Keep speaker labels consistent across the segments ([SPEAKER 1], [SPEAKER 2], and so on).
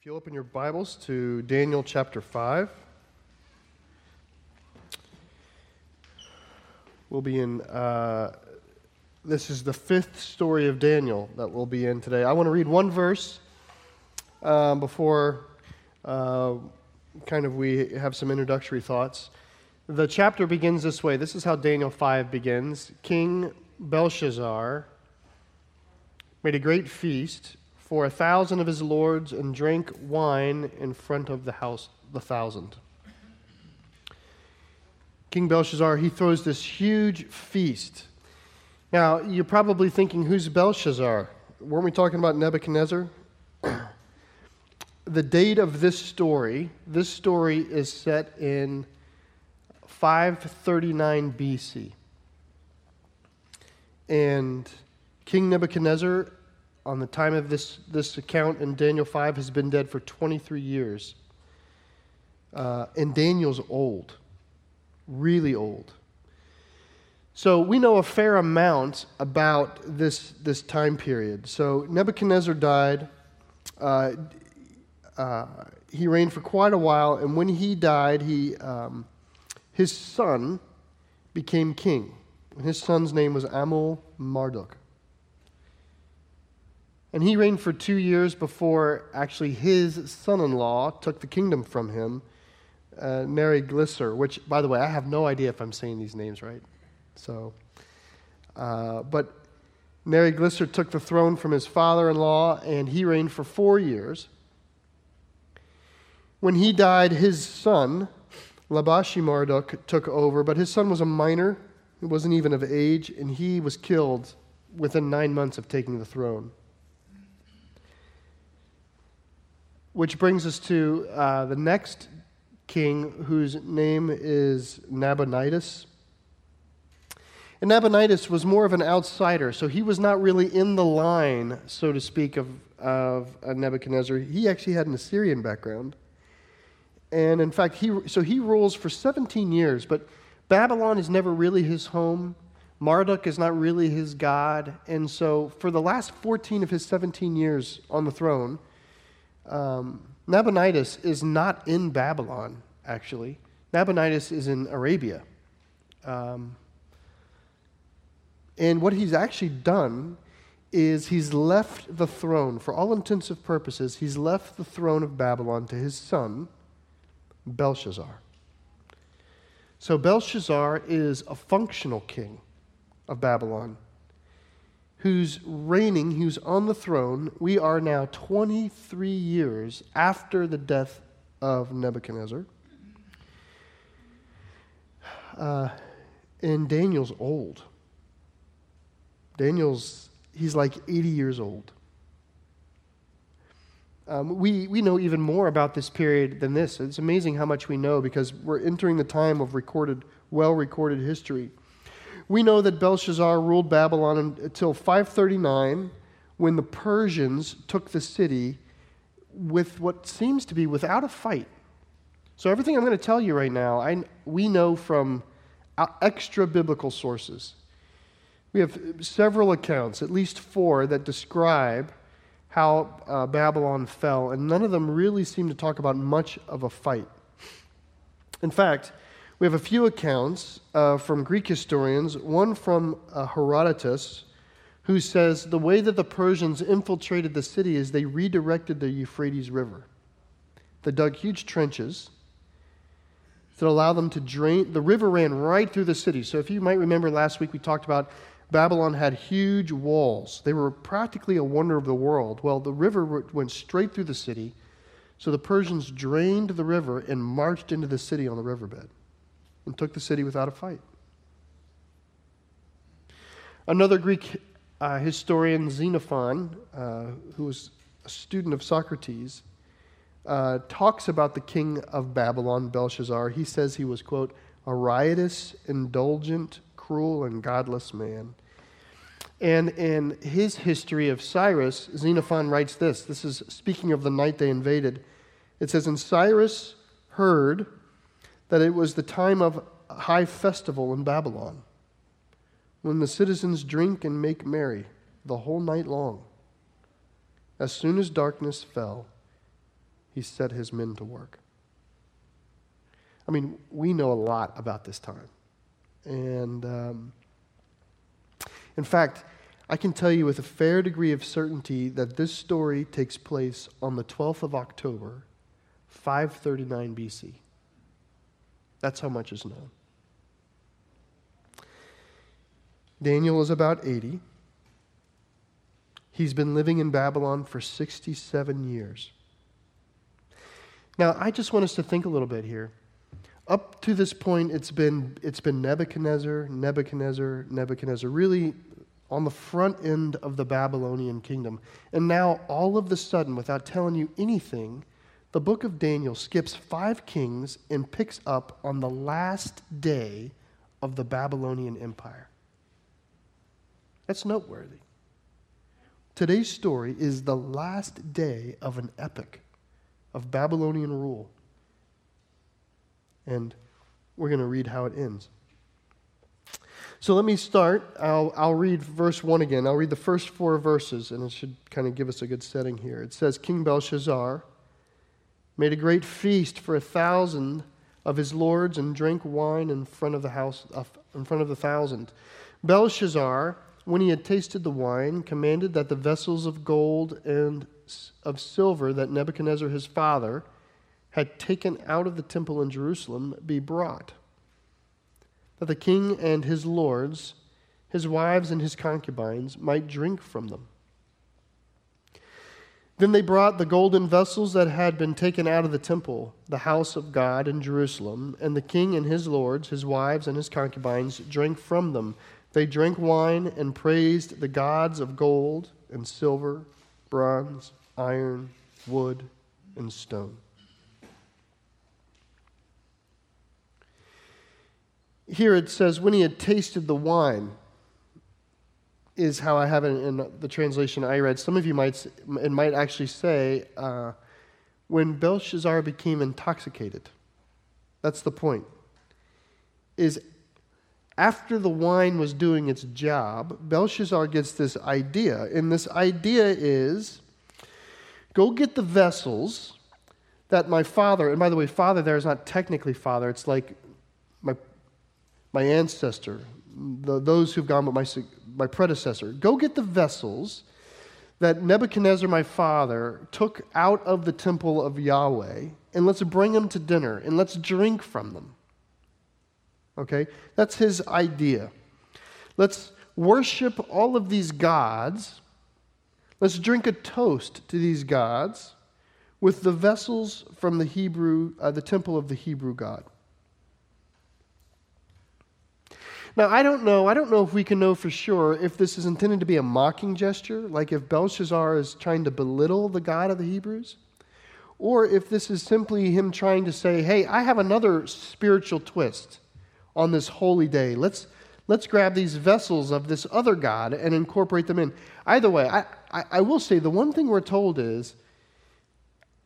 [SPEAKER 1] If you open your Bibles to Daniel chapter 5, we'll be in, uh, this is the fifth story of Daniel that we'll be in today. I want to read one verse um, before uh, kind of we have some introductory thoughts. The chapter begins this way. This is how Daniel 5 begins. King Belshazzar made a great feast for a thousand of his lords and drank wine in front of the house, the thousand. King Belshazzar, he throws this huge feast. Now, you're probably thinking, who's Belshazzar? Weren't we talking about Nebuchadnezzar? the date of this story, this story is set in 539 BC. And King Nebuchadnezzar on the time of this, this account in Daniel 5 has been dead for 23 years. Uh, and Daniel's old, really old. So we know a fair amount about this, this time period. So Nebuchadnezzar died. Uh, uh, he reigned for quite a while, and when he died, he, um, his son became king. His son's name was Amul Marduk. And he reigned for two years before actually his son in law took the kingdom from him, uh, Neriglissar, which, by the way, I have no idea if I'm saying these names right. So, uh, but Neriglissar took the throne from his father in law, and he reigned for four years. When he died, his son, Labashi Marduk, took over, but his son was a minor. He wasn't even of age, and he was killed within nine months of taking the throne. Which brings us to uh, the next king, whose name is Nabonidus. And Nabonidus was more of an outsider, so he was not really in the line, so to speak, of, of Nebuchadnezzar. He actually had an Assyrian background. And in fact, he, so he rules for 17 years, but Babylon is never really his home. Marduk is not really his God. And so for the last 14 of his 17 years on the throne, um, Nabonidus is not in Babylon, actually. Nabonidus is in Arabia. Um, and what he's actually done is he's left the throne, for all intensive purposes, he's left the throne of Babylon to his son, Belshazzar. So Belshazzar is a functional king of Babylon who's reigning, who's on the throne. We are now 23 years after the death of Nebuchadnezzar. Uh, and Daniel's old. Daniel's, he's like 80 years old. Um, we, we know even more about this period than this. It's amazing how much we know because we're entering the time of recorded, well recorded history. We know that Belshazzar ruled Babylon until 539 when the Persians took the city with what seems to be without a fight. So, everything I'm going to tell you right now, I, we know from extra biblical sources. We have several accounts, at least four, that describe how uh, Babylon fell, and none of them really seem to talk about much of a fight. In fact, we have a few accounts uh, from Greek historians, one from uh, Herodotus, who says the way that the Persians infiltrated the city is they redirected the Euphrates River. They dug huge trenches that allowed them to drain. The river ran right through the city. So, if you might remember last week, we talked about Babylon had huge walls. They were practically a wonder of the world. Well, the river went straight through the city. So the Persians drained the river and marched into the city on the riverbed and took the city without a fight. Another Greek uh, historian, Xenophon, uh, who was a student of Socrates, uh, talks about the king of Babylon, Belshazzar. He says he was, quote, a riotous, indulgent, cruel, and godless man. And in his history of Cyrus, Xenophon writes this. This is speaking of the night they invaded. It says, And Cyrus heard that it was the time of high festival in Babylon, when the citizens drink and make merry the whole night long. As soon as darkness fell, he set his men to work. I mean, we know a lot about this time. And um, in fact, I can tell you with a fair degree of certainty that this story takes place on the 12th of October, 539 BC. That's how much is known. Daniel is about 80. He's been living in Babylon for 67 years. Now, I just want us to think a little bit here. Up to this point, it's been, it's been Nebuchadnezzar, Nebuchadnezzar, Nebuchadnezzar, really on the front end of the Babylonian kingdom. And now, all of the sudden, without telling you anything, the book of Daniel skips five kings and picks up on the last day of the Babylonian Empire. That's noteworthy. Today's story is the last day of an epic of Babylonian rule. And we're going to read how it ends. So let me start. I'll, I'll read verse 1 again. I'll read the first four verses, and it should kind of give us a good setting here. It says King Belshazzar made a great feast for a thousand of his lords and drank wine in front of the house uh, in front of the thousand. Belshazzar, when he had tasted the wine, commanded that the vessels of gold and of silver that Nebuchadnezzar his father had taken out of the temple in Jerusalem be brought, that the king and his lords, his wives and his concubines might drink from them. Then they brought the golden vessels that had been taken out of the temple, the house of God in Jerusalem, and the king and his lords, his wives and his concubines drank from them. They drank wine and praised the gods of gold and silver, bronze, iron, wood, and stone. Here it says, when he had tasted the wine, is how I have it in the translation I read. Some of you might, it might actually say, uh, when Belshazzar became intoxicated. That's the point. Is after the wine was doing its job, Belshazzar gets this idea. And this idea is go get the vessels that my father, and by the way, father there is not technically father, it's like my, my ancestor, the, those who've gone, but my, my predecessor. Go get the vessels that Nebuchadnezzar, my father, took out of the temple of Yahweh, and let's bring them to dinner, and let's drink from them. Okay? That's his idea. Let's worship all of these gods. Let's drink a toast to these gods with the vessels from the Hebrew, uh, the temple of the Hebrew God. Now, I don't know, I don't know if we can know for sure if this is intended to be a mocking gesture, like if Belshazzar is trying to belittle the God of the Hebrews, or if this is simply him trying to say, hey, I have another spiritual twist on this holy day. Let's, let's grab these vessels of this other God and incorporate them in. Either way, I, I, I will say the one thing we're told is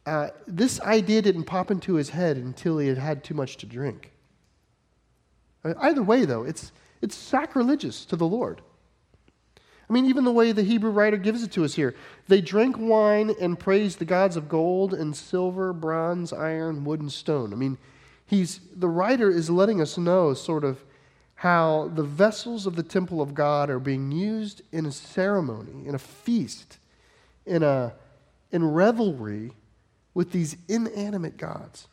[SPEAKER 1] uh, this idea didn't pop into his head until he had had too much to drink. Uh, either way, though, it's, it's sacrilegious to the Lord. I mean, even the way the Hebrew writer gives it to us here. They drank wine and praised the gods of gold and silver, bronze, iron, wood, and stone. I mean, he's, the writer is letting us know sort of how the vessels of the temple of God are being used in a ceremony, in a feast, in, a, in revelry with these inanimate gods.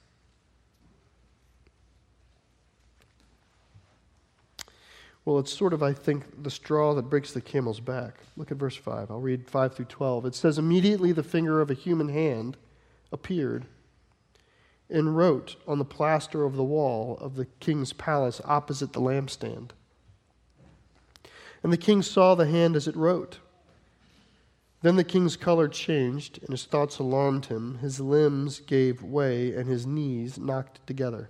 [SPEAKER 1] Well, it's sort of, I think, the straw that breaks the camel's back. Look at verse 5. I'll read 5 through 12. It says, Immediately the finger of a human hand appeared and wrote on the plaster of the wall of the king's palace opposite the lampstand. And the king saw the hand as it wrote. Then the king's color changed, and his thoughts alarmed him. His limbs gave way, and his knees knocked together.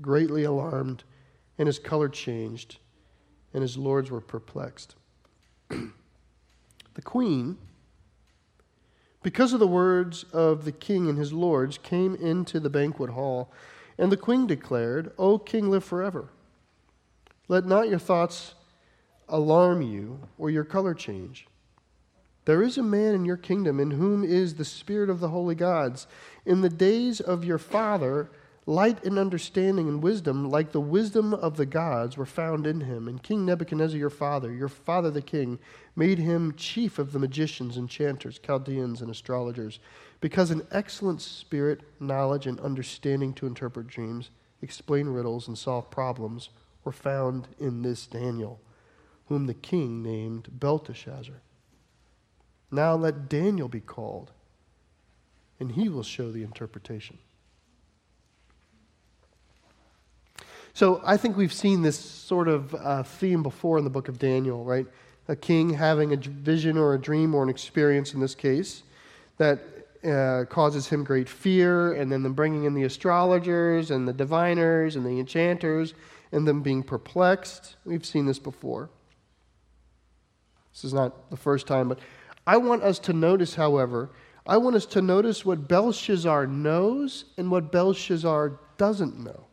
[SPEAKER 1] greatly alarmed, and his color changed, and his lords were perplexed. the queen, because of the words of the king and his lords, came into the banquet hall, and the queen declared, O king, live forever. Let not your thoughts alarm you or your color change. There is a man in your kingdom in whom is the spirit of the holy gods. In the days of your father, light and understanding and wisdom, like the wisdom of the gods, were found in him. And King Nebuchadnezzar, your father, your father the king, made him chief of the magicians, enchanters, Chaldeans, and astrologers, because an excellent spirit, knowledge, and understanding to interpret dreams, explain riddles, and solve problems were found in this Daniel, whom the king named Belteshazzar. Now let Daniel be called, and he will show the interpretation. So I think we've seen this sort of uh, theme before in the book of Daniel, right? A king having a vision or a dream or an experience in this case that uh, causes him great fear, and then them bringing in the astrologers and the diviners and the enchanters and them being perplexed. We've seen this before. This is not the first time, but I want us to notice, however, I want us to notice what Belshazzar knows and what Belshazzar doesn't know.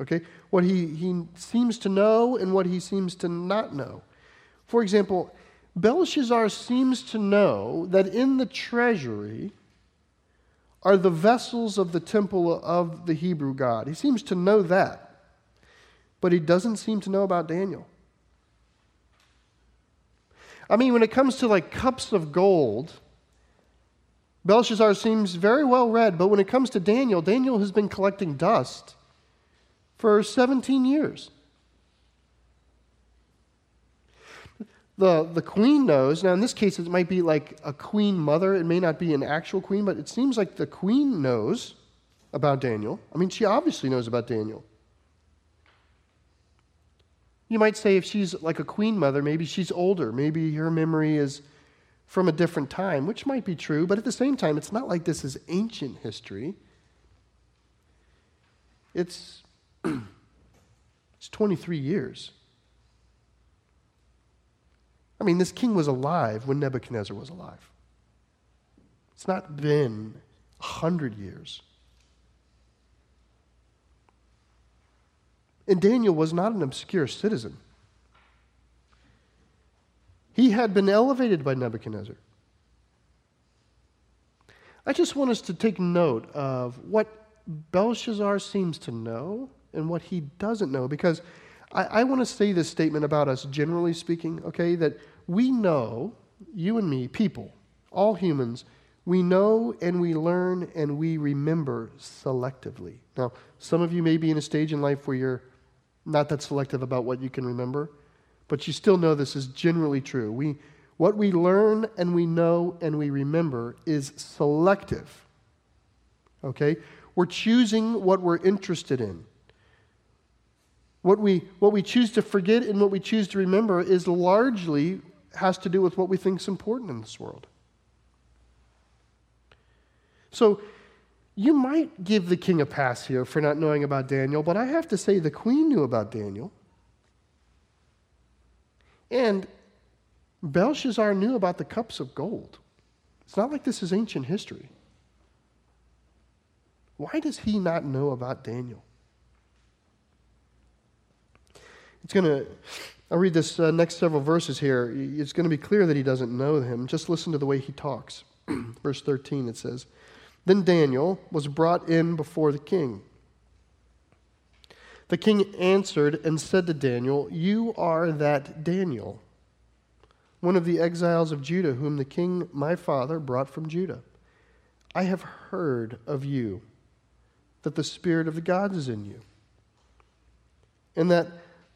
[SPEAKER 1] Okay? What he, he seems to know and what he seems to not know. For example, Belshazzar seems to know that in the treasury are the vessels of the temple of the Hebrew God. He seems to know that. But he doesn't seem to know about Daniel. I mean, when it comes to like cups of gold, Belshazzar seems very well read, but when it comes to Daniel, Daniel has been collecting dust for 17 years. The, the queen knows. Now, in this case, it might be like a queen mother. It may not be an actual queen, but it seems like the queen knows about Daniel. I mean, she obviously knows about Daniel. You might say if she's like a queen mother, maybe she's older. Maybe her memory is from a different time, which might be true, but at the same time, it's not like this is ancient history. It's, it's 23 years. I mean, this king was alive when Nebuchadnezzar was alive. It's not been 100 years. And Daniel was not an obscure citizen. He had been elevated by Nebuchadnezzar. I just want us to take note of what Belshazzar seems to know and what he doesn't know, because I, I want to say this statement about us, generally speaking, okay, that we know, you and me, people, all humans, we know and we learn and we remember selectively. Now, some of you may be in a stage in life where you're not that selective about what you can remember, but you still know this is generally true. We, what we learn and we know and we remember is selective. Okay? We're choosing what we're interested in. What we, what we choose to forget and what we choose to remember is largely has to do with what we think is important in this world. So you might give the king a pass here for not knowing about Daniel, but I have to say the queen knew about Daniel. And Belshazzar knew about the cups of gold. It's not like this is ancient history. Why does he not know about Daniel? It's going to, I'll read this uh, next several verses here. It's going to be clear that he doesn't know him. Just listen to the way he talks. Verse 13, it says, then Daniel was brought in before the king. The king answered and said to Daniel, You are that Daniel, one of the exiles of Judah, whom the king my father brought from Judah. I have heard of you that the Spirit of the gods is in you, and that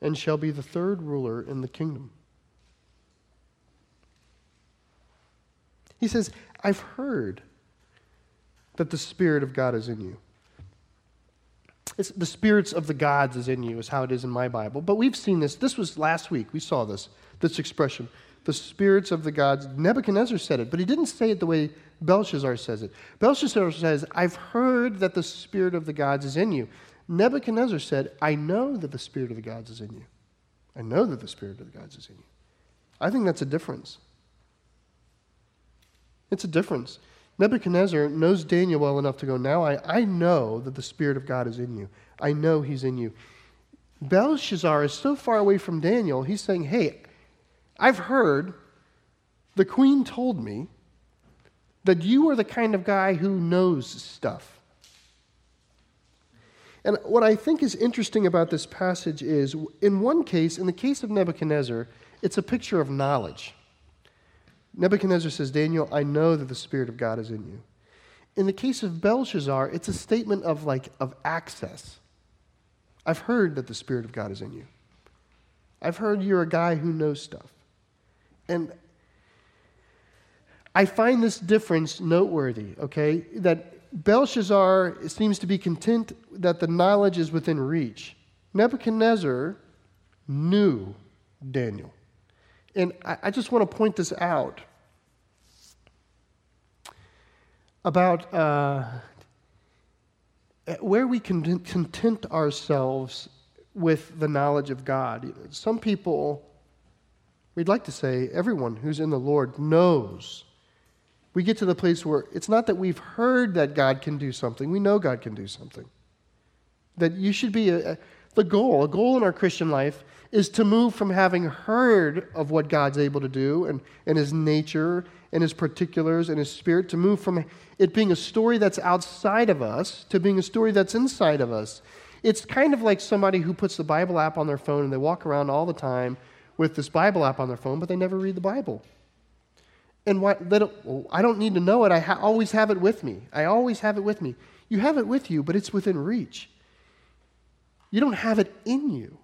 [SPEAKER 1] and shall be the third ruler in the kingdom. He says, I've heard that the Spirit of God is in you. It's the spirits of the gods is in you, is how it is in my Bible. But we've seen this. This was last week. We saw this, this expression. The spirits of the gods. Nebuchadnezzar said it, but he didn't say it the way Belshazzar says it. Belshazzar says, I've heard that the spirit of the gods is in you. Nebuchadnezzar said, I know that the spirit of the gods is in you. I know that the spirit of the gods is in you. I think that's a difference. It's a difference. Nebuchadnezzar knows Daniel well enough to go, Now I, I know that the Spirit of God is in you. I know he's in you. Belshazzar is so far away from Daniel, he's saying, Hey, I've heard, the queen told me that you are the kind of guy who knows stuff. And what I think is interesting about this passage is, in one case, in the case of Nebuchadnezzar, it's a picture of knowledge. Nebuchadnezzar says, Daniel, I know that the Spirit of God is in you. In the case of Belshazzar, it's a statement of like of access. I've heard that the Spirit of God is in you. I've heard you're a guy who knows stuff. And I find this difference noteworthy, okay? That Belshazzar seems to be content that the knowledge is within reach. Nebuchadnezzar knew Daniel. And I, I just want to point this out about uh, where we can content ourselves with the knowledge of God. Some people, we'd like to say, everyone who's in the Lord knows. We get to the place where it's not that we've heard that God can do something, we know God can do something. That you should be a, a, the goal, a goal in our Christian life is to move from having heard of what God's able to do and, and his nature and his particulars and his spirit, to move from it being a story that's outside of us to being a story that's inside of us. It's kind of like somebody who puts the Bible app on their phone and they walk around all the time with this Bible app on their phone, but they never read the Bible. And they don't, well, I don't need to know it. I ha- always have it with me. I always have it with me. You have it with you, but it's within reach. You don't have it in you.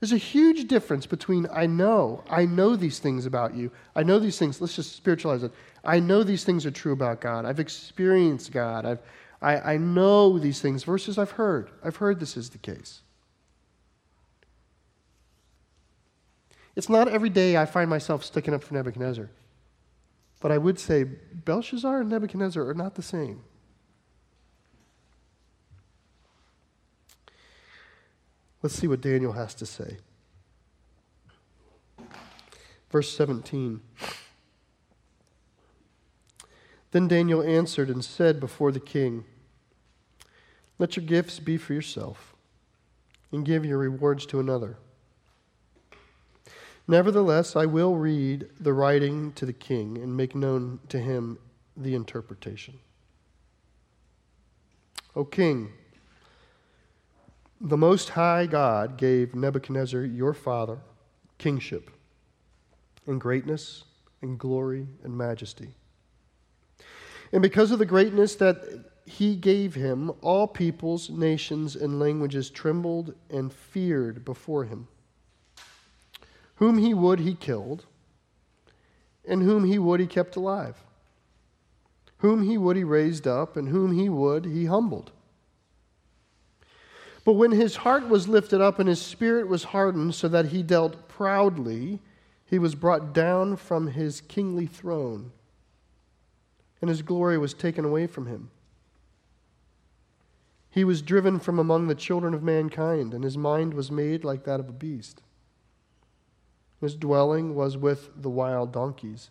[SPEAKER 1] There's a huge difference between I know, I know these things about you. I know these things, let's just spiritualize it. I know these things are true about God. I've experienced God. I've, I, I know these things versus I've heard. I've heard this is the case. It's not every day I find myself sticking up for Nebuchadnezzar. But I would say Belshazzar and Nebuchadnezzar are not the same. Let's see what Daniel has to say. Verse 17. Then Daniel answered and said before the king, Let your gifts be for yourself, and give your rewards to another. Nevertheless, I will read the writing to the king and make known to him the interpretation. O king, the Most High God gave Nebuchadnezzar, your father, kingship and greatness and glory and majesty. And because of the greatness that he gave him, all peoples, nations, and languages trembled and feared before him. Whom he would, he killed, and whom he would, he kept alive. Whom he would, he raised up, and whom he would, he humbled. But when his heart was lifted up and his spirit was hardened, so that he dealt proudly, he was brought down from his kingly throne, and his glory was taken away from him. He was driven from among the children of mankind, and his mind was made like that of a beast. His dwelling was with the wild donkeys.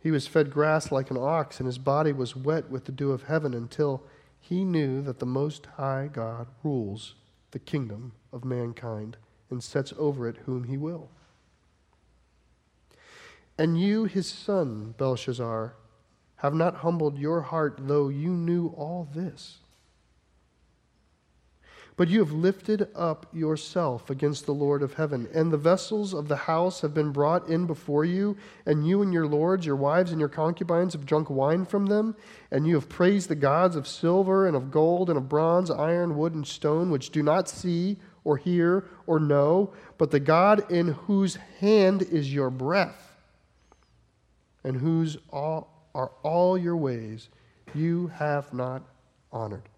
[SPEAKER 1] He was fed grass like an ox, and his body was wet with the dew of heaven until he knew that the Most High God rules the kingdom of mankind and sets over it whom he will. And you, his son, Belshazzar, have not humbled your heart, though you knew all this. But you have lifted up yourself against the Lord of heaven, and the vessels of the house have been brought in before you, and you and your lords, your wives, and your concubines have drunk wine from them, and you have praised the gods of silver, and of gold, and of bronze, iron, wood, and stone, which do not see, or hear, or know, but the God in whose hand is your breath, and whose all, are all your ways, you have not honored.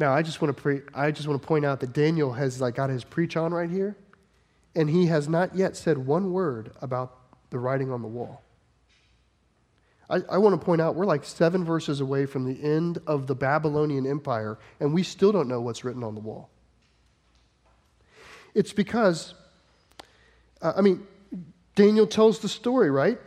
[SPEAKER 1] Now, I just want to pre- I just want to point out that Daniel has like got his preach on right here, and he has not yet said one word about the writing on the wall. I, I want to point out we're like seven verses away from the end of the Babylonian Empire, and we still don't know what's written on the wall. It's because, uh, I mean, Daniel tells the story, right?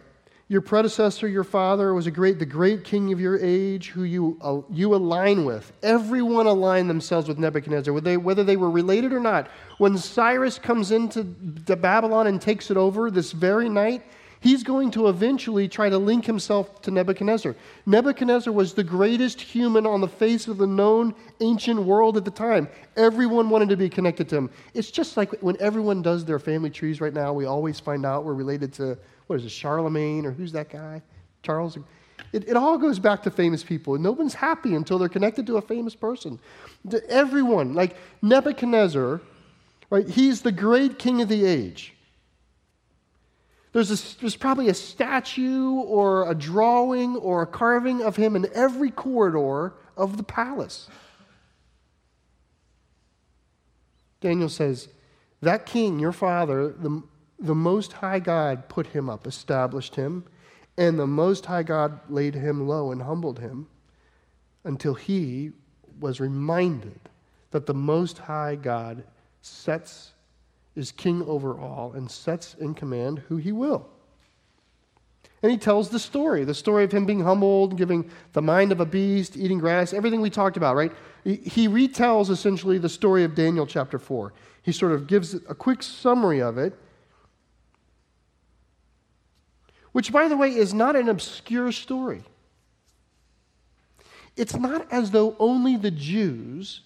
[SPEAKER 1] Your predecessor, your father, was a great, the great king of your age who you, uh, you align with. Everyone aligned themselves with Nebuchadnezzar, whether they, whether they were related or not. When Cyrus comes into Babylon and takes it over this very night, he's going to eventually try to link himself to Nebuchadnezzar. Nebuchadnezzar was the greatest human on the face of the known ancient world at the time. Everyone wanted to be connected to him. It's just like when everyone does their family trees right now, we always find out we're related to, what is it, Charlemagne or who's that guy? Charles? It, it all goes back to famous people. No one's happy until they're connected to a famous person. Everyone, like Nebuchadnezzar, right, he's the great king of the age. There's, a, there's probably a statue or a drawing or a carving of him in every corridor of the palace. Daniel says, That king, your father, the, the Most High God put him up, established him, and the Most High God laid him low and humbled him until he was reminded that the Most High God sets is king over all and sets in command who he will. And he tells the story the story of him being humbled, giving the mind of a beast, eating grass, everything we talked about, right? He retells essentially the story of Daniel chapter 4. He sort of gives a quick summary of it, which, by the way, is not an obscure story. It's not as though only the Jews,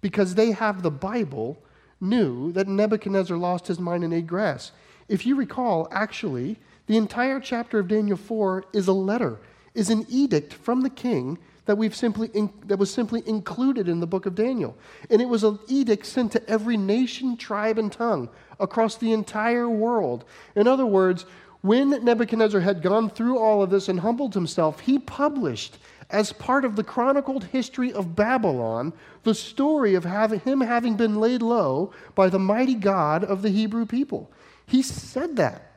[SPEAKER 1] because they have the Bible, knew that Nebuchadnezzar lost his mind and ate grass. If you recall, actually, the entire chapter of Daniel 4 is a letter, is an edict from the king that, we've simply in, that was simply included in the book of Daniel. And it was an edict sent to every nation, tribe, and tongue across the entire world. In other words, when Nebuchadnezzar had gone through all of this and humbled himself, he published as part of the chronicled history of Babylon, the story of him having been laid low by the mighty God of the Hebrew people. He said that.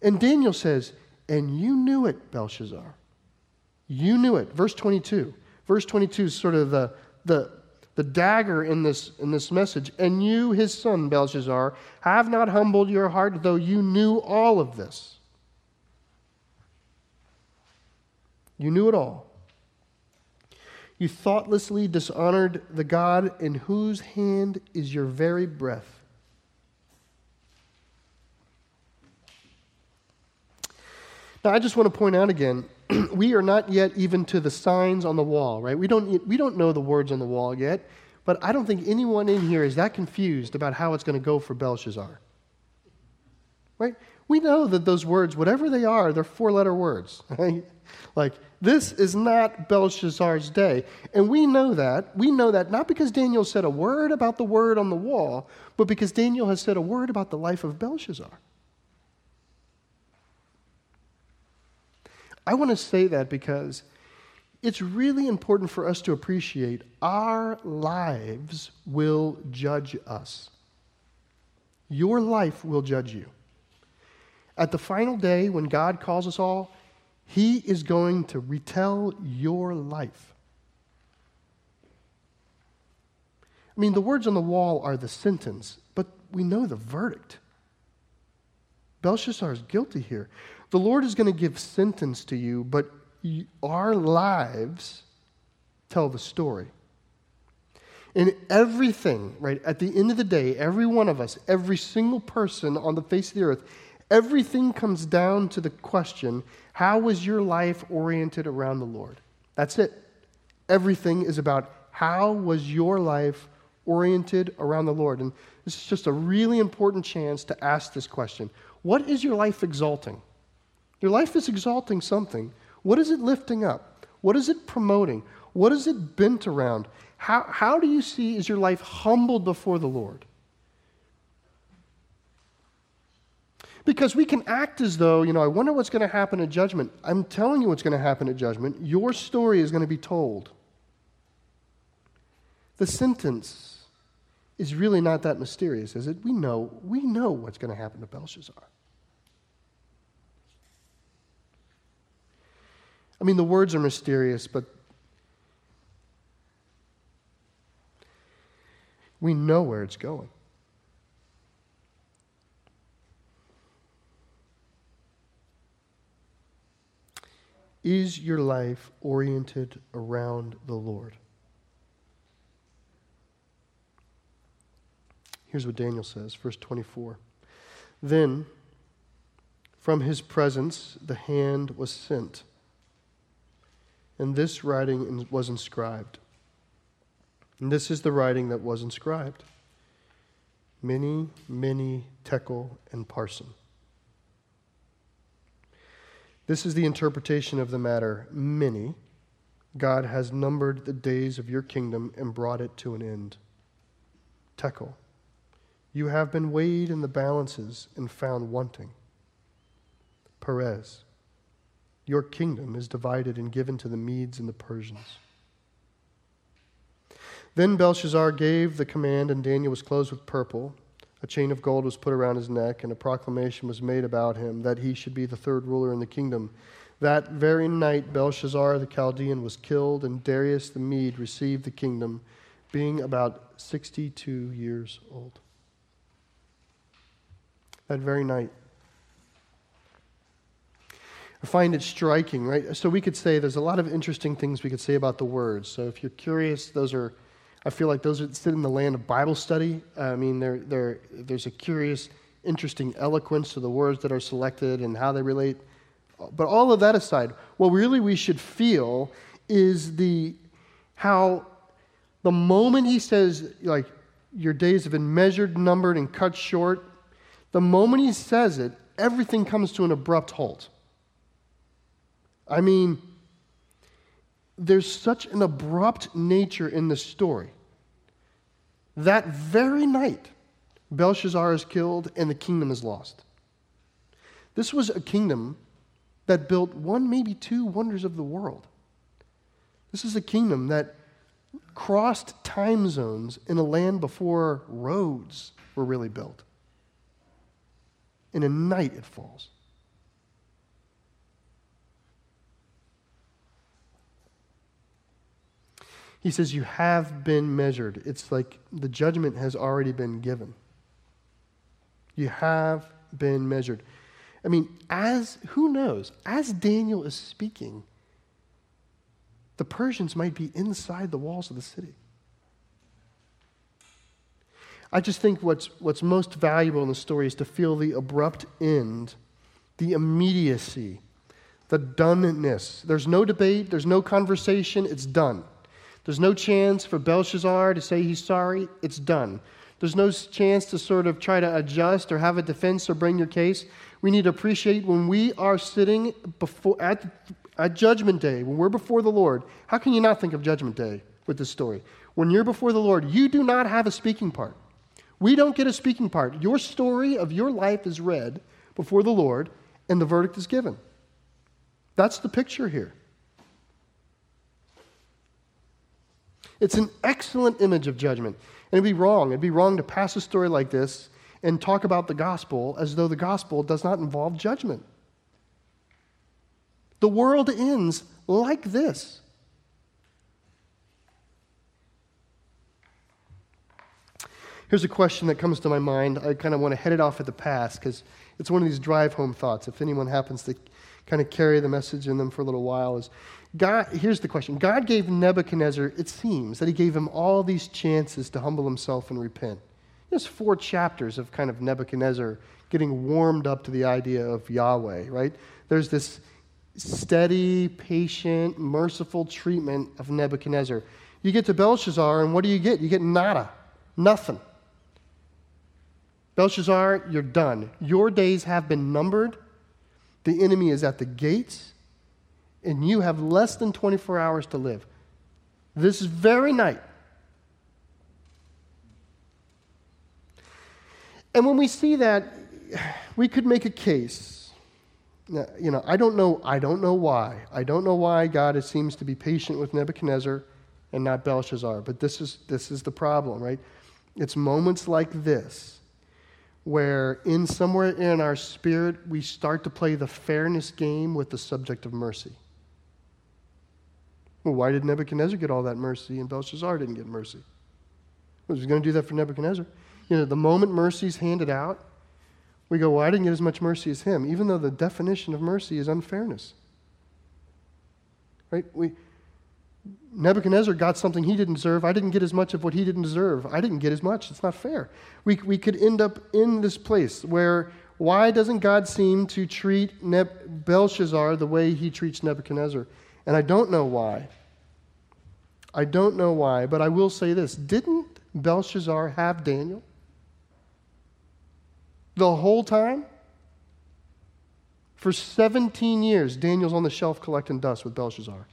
[SPEAKER 1] And Daniel says, And you knew it, Belshazzar. You knew it. Verse 22. Verse 22 is sort of the, the, the dagger in this, in this message. And you, his son, Belshazzar, have not humbled your heart, though you knew all of this. You knew it all. You thoughtlessly dishonored the God in whose hand is your very breath. Now, I just want to point out again we are not yet even to the signs on the wall, right? We don't, we don't know the words on the wall yet, but I don't think anyone in here is that confused about how it's going to go for Belshazzar. Right? We know that those words, whatever they are, they're four letter words. Like, this is not Belshazzar's day. And we know that. We know that not because Daniel said a word about the word on the wall, but because Daniel has said a word about the life of Belshazzar. I want to say that because it's really important for us to appreciate our lives will judge us. Your life will judge you. At the final day, when God calls us all, he is going to retell your life. I mean, the words on the wall are the sentence, but we know the verdict. Belshazzar is guilty here. The Lord is going to give sentence to you, but our lives tell the story. And everything, right, at the end of the day, every one of us, every single person on the face of the earth, everything comes down to the question how was your life oriented around the Lord? That's it. Everything is about how was your life oriented around the Lord? And this is just a really important chance to ask this question What is your life exalting? Your life is exalting something. What is it lifting up? What is it promoting? What is it bent around? How, how do you see is your life humbled before the Lord? Because we can act as though, you know, I wonder what's going to happen at judgment. I'm telling you what's going to happen at judgment. Your story is going to be told. The sentence is really not that mysterious, is it? We know, we know what's going to happen to Belshazzar. I mean, the words are mysterious, but we know where it's going. Is your life oriented around the Lord? Here's what Daniel says, verse 24. Then, from his presence, the hand was sent, and this writing was inscribed. And this is the writing that was inscribed Mene, Mene, Tekel, and Parsin. This is the interpretation of the matter. Mene. God has numbered the days of your kingdom and brought it to an end. Tekel, you have been weighed in the balances and found wanting. Peres. your kingdom is divided and given to the Medes and the Persians. Then Belshazzar gave the command, and Daniel was clothed with purple. A chain of gold was put around his neck, and a proclamation was made about him that he should be the third ruler in the kingdom. That very night, Belshazzar the Chaldean was killed, and Darius the Mede received the kingdom, being about 62 years old. That very night. I find it striking, right? So we could say there's a lot of interesting things we could say about the words. So if you're curious, those are I feel like those that sit in the land of Bible study, I mean, they're, they're, there's a curious, interesting eloquence to the words that are selected and how they relate. But all of that aside, what really we should feel is the how the moment he says, like, your days have been measured, numbered, and cut short, the moment he says it, everything comes to an abrupt halt. I mean, there's such an abrupt nature in the story. That very night, Belshazzar is killed and the kingdom is lost. This was a kingdom that built one, maybe two wonders of the world. This is a kingdom that crossed time zones in a land before roads were really built. In a night, it falls. He says, You have been measured. It's like the judgment has already been given. You have been measured. I mean, as, who knows, as Daniel is speaking, the Persians might be inside the walls of the city. I just think what's, what's most valuable in the story is to feel the abrupt end, the immediacy, the doneness. There's no debate, there's no conversation, it's done. There's no chance for Belshazzar to say he's sorry. It's done. There's no chance to sort of try to adjust or have a defense or bring your case. We need to appreciate when we are sitting before at, at Judgment Day, when we're before the Lord. How can you not think of Judgment Day with this story? When you're before the Lord, you do not have a speaking part. We don't get a speaking part. Your story of your life is read before the Lord, and the verdict is given. That's the picture here. It's an excellent image of judgment. And it'd be wrong. It'd be wrong to pass a story like this and talk about the gospel as though the gospel does not involve judgment. The world ends like this. Here's a question that comes to my mind. I kind of want to head it off at the pass because it's one of these drive home thoughts. If anyone happens to kind of carry the message in them for a little while, is God, here's the question God gave Nebuchadnezzar, it seems, that he gave him all these chances to humble himself and repent. There's four chapters of kind of Nebuchadnezzar getting warmed up to the idea of Yahweh, right? There's this steady, patient, merciful treatment of Nebuchadnezzar. You get to Belshazzar, and what do you get? You get nada, nothing. Belshazzar, you're done. Your days have been numbered. The enemy is at the gates, and you have less than 24 hours to live. This very night. And when we see that, we could make a case. You know, I don't know, I don't know why. I don't know why God seems to be patient with Nebuchadnezzar and not Belshazzar, but this is this is the problem, right? It's moments like this where in somewhere in our spirit we start to play the fairness game with the subject of mercy. Well, why did Nebuchadnezzar get all that mercy and Belshazzar didn't get mercy? Was he going to do that for Nebuchadnezzar? You know, the moment mercy is handed out, we go, well, I didn't get as much mercy as him, even though the definition of mercy is unfairness. Right? We, Nebuchadnezzar got something he didn't deserve. I didn't get as much of what he didn't deserve. I didn't get as much. It's not fair. We, we could end up in this place where why doesn't God seem to treat Neb- Belshazzar the way he treats Nebuchadnezzar? And I don't know why. I don't know why, but I will say this didn't Belshazzar have Daniel? The whole time? For 17 years, Daniel's on the shelf collecting dust with Belshazzar.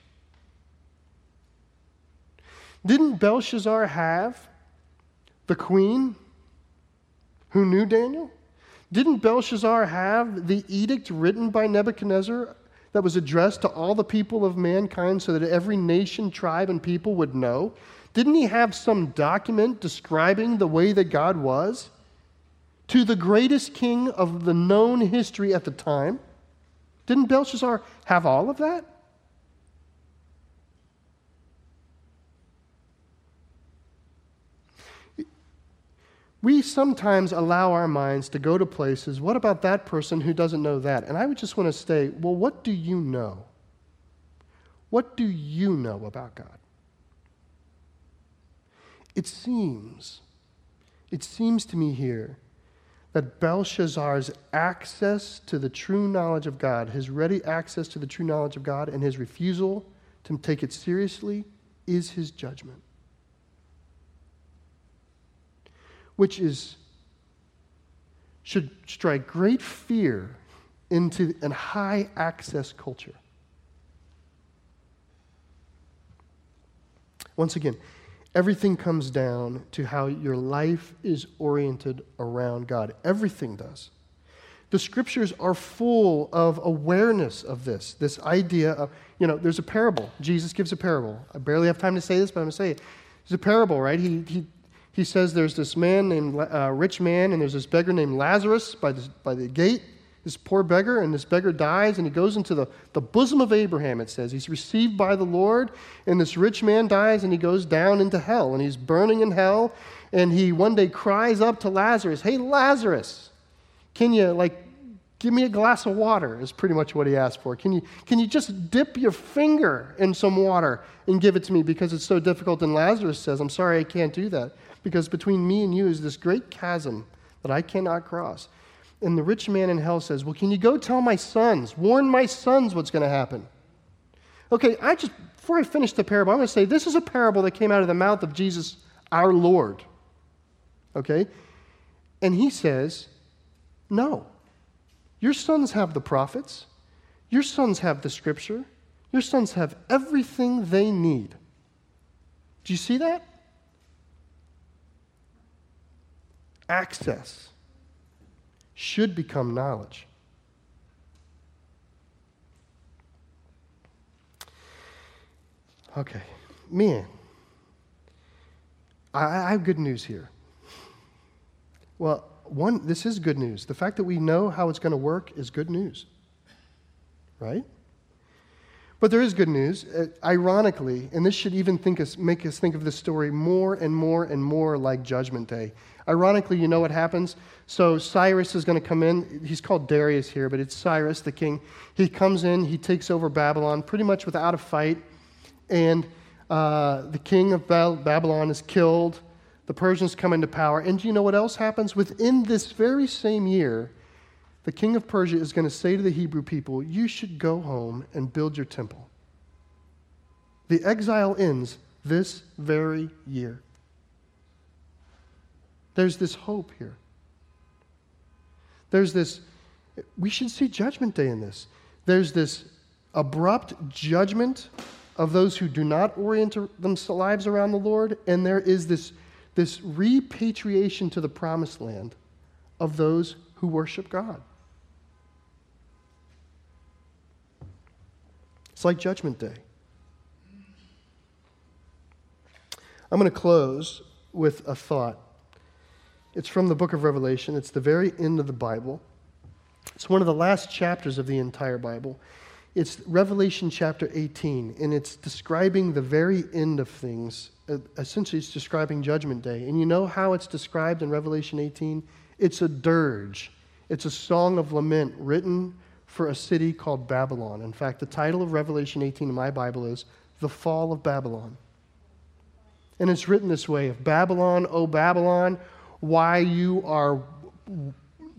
[SPEAKER 1] Didn't Belshazzar have the queen who knew Daniel? Didn't Belshazzar have the edict written by Nebuchadnezzar that was addressed to all the people of mankind so that every nation, tribe, and people would know? Didn't he have some document describing the way that God was? To the greatest king of the known history at the time? Didn't Belshazzar have all of that? We sometimes allow our minds to go to places, what about that person who doesn't know that? And I would just want to say, well, what do you know? What do you know about God? It seems, it seems to me here that Belshazzar's access to the true knowledge of God, his ready access to the true knowledge of God, and his refusal to take it seriously is his judgment. Which is should strike great fear into a high access culture. Once again, everything comes down to how your life is oriented around God. Everything does. The scriptures are full of awareness of this, this idea of, you know, there's a parable. Jesus gives a parable. I barely have time to say this, but I'm going to say it. There's a parable, right? He, he he says there's this man named uh, rich man and there's this beggar named lazarus by, by the gate. This poor beggar and this beggar dies and he goes into the, the bosom of abraham it says. He's received by the lord and this rich man dies and he goes down into hell and he's burning in hell and he one day cries up to lazarus hey lazarus can you like give me a glass of water? is pretty much what he asked for. Can you can you just dip your finger in some water and give it to me because it's so difficult? And lazarus says i'm sorry i can't do that because between me and you is this great chasm that I cannot cross. And the rich man in hell says, Well, can you go tell my sons, warn my sons what's going to happen? Okay, I just, before I finish the parable, I'm going to say this is a parable that came out of the mouth of Jesus, our Lord. Okay? And he says, No. Your sons have the prophets, your sons have the scripture, your sons have everything they need. Do you see that? Access should become knowledge. Okay, man, I, I have good news here. Well, one, this is good news. The fact that we know how it's going to work is good news, right? But there is good news. Uh, ironically, and this should even us, make us think of this story more and more and more like Judgment Day. Ironically, you know what happens? So Cyrus is going to come in. He's called Darius here, but it's Cyrus, the king. He comes in, he takes over Babylon pretty much without a fight. And uh, the king of Babylon is killed. The Persians come into power. And do you know what else happens? Within this very same year, the king of Persia is going to say to the Hebrew people, You should go home and build your temple. The exile ends this very year. There's this hope here. There's this, we should see Judgment Day in this. There's this abrupt judgment of those who do not orient their lives around the Lord, and there is this, this repatriation to the promised land of those who worship God. It's like Judgment Day. I'm going to close with a thought. It's from the book of Revelation, it's the very end of the Bible. It's one of the last chapters of the entire Bible. It's Revelation chapter 18, and it's describing the very end of things. Uh, essentially, it's describing Judgment Day. And you know how it's described in Revelation 18? It's a dirge, it's a song of lament written for a city called Babylon. In fact, the title of Revelation 18 in my Bible is The Fall of Babylon. And it's written this way of Babylon, O Babylon, why you are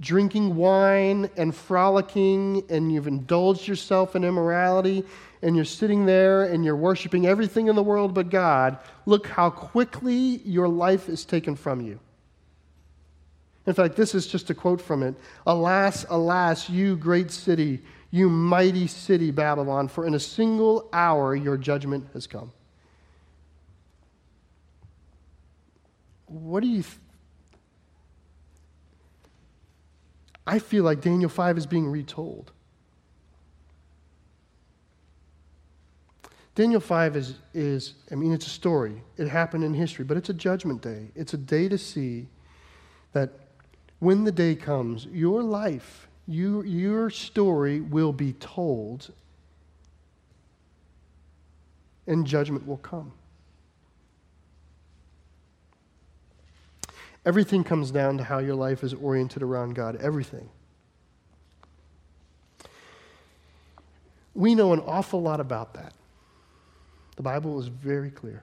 [SPEAKER 1] drinking wine and frolicking and you've indulged yourself in immorality and you're sitting there and you're worshiping everything in the world but God, look how quickly your life is taken from you. In fact, this is just a quote from it Alas, alas, you great city, you mighty city, Babylon, for in a single hour your judgment has come. What do you. I feel like Daniel 5 is being retold. Daniel 5 is, is, I mean, it's a story. It happened in history, but it's a judgment day. It's a day to see that when the day comes, your life, you, your story will be told, and judgment will come. Everything comes down to how your life is oriented around God. Everything. We know an awful lot about that. The Bible is very clear.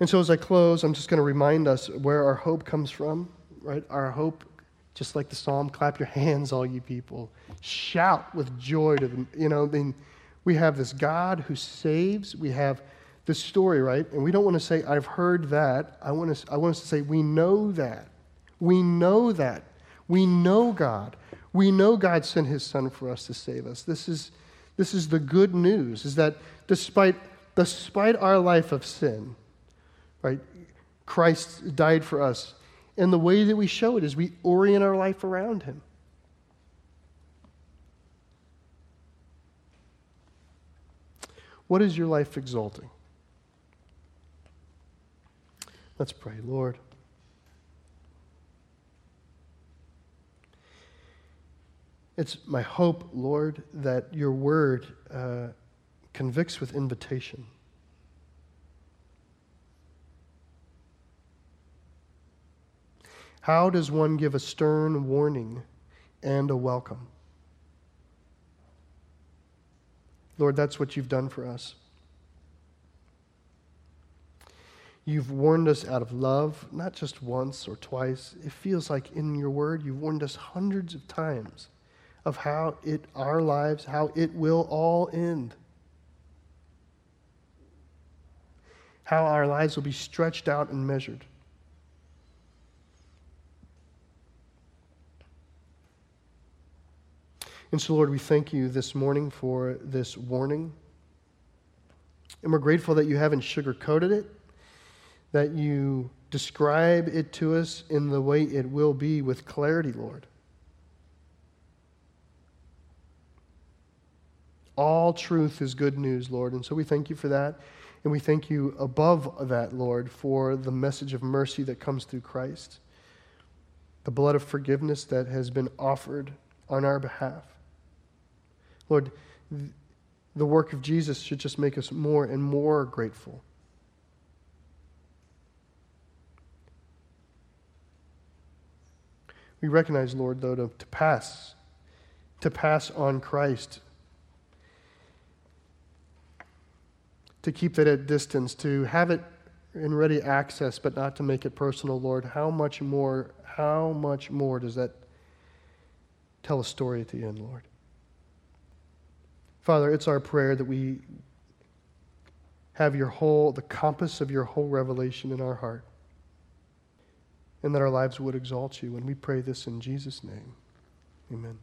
[SPEAKER 1] And so, as I close, I'm just going to remind us where our hope comes from, right? Our hope, just like the psalm, clap your hands, all you people. Shout with joy to them. You know, I mean, we have this God who saves. We have this story, right? And we don't want to say, I've heard that. I want, to, I want us to say, we know that. We know that. We know God. We know God sent his son for us to save us. This is, this is the good news, is that despite, despite our life of sin, right? Christ died for us. And the way that we show it is we orient our life around him. What is your life exalting? Let's pray, Lord. It's my hope, Lord, that your word uh, convicts with invitation. How does one give a stern warning and a welcome? Lord, that's what you've done for us. You've warned us out of love, not just once or twice. It feels like in your word, you've warned us hundreds of times of how it, our lives, how it will all end. How our lives will be stretched out and measured. And so, Lord, we thank you this morning for this warning. And we're grateful that you haven't sugarcoated it, that you describe it to us in the way it will be with clarity, Lord. All truth is good news, Lord. And so we thank you for that. And we thank you above that, Lord, for the message of mercy that comes through Christ, the blood of forgiveness that has been offered on our behalf. Lord, the work of Jesus should just make us more and more grateful. We recognize, Lord, though, to, to pass, to pass on Christ, to keep that at distance, to have it in ready access, but not to make it personal, Lord. How much more, how much more does that tell a story at the end, Lord. Father, it's our prayer that we have your whole, the compass of your whole revelation in our heart, and that our lives would exalt you. And we pray this in Jesus' name. Amen.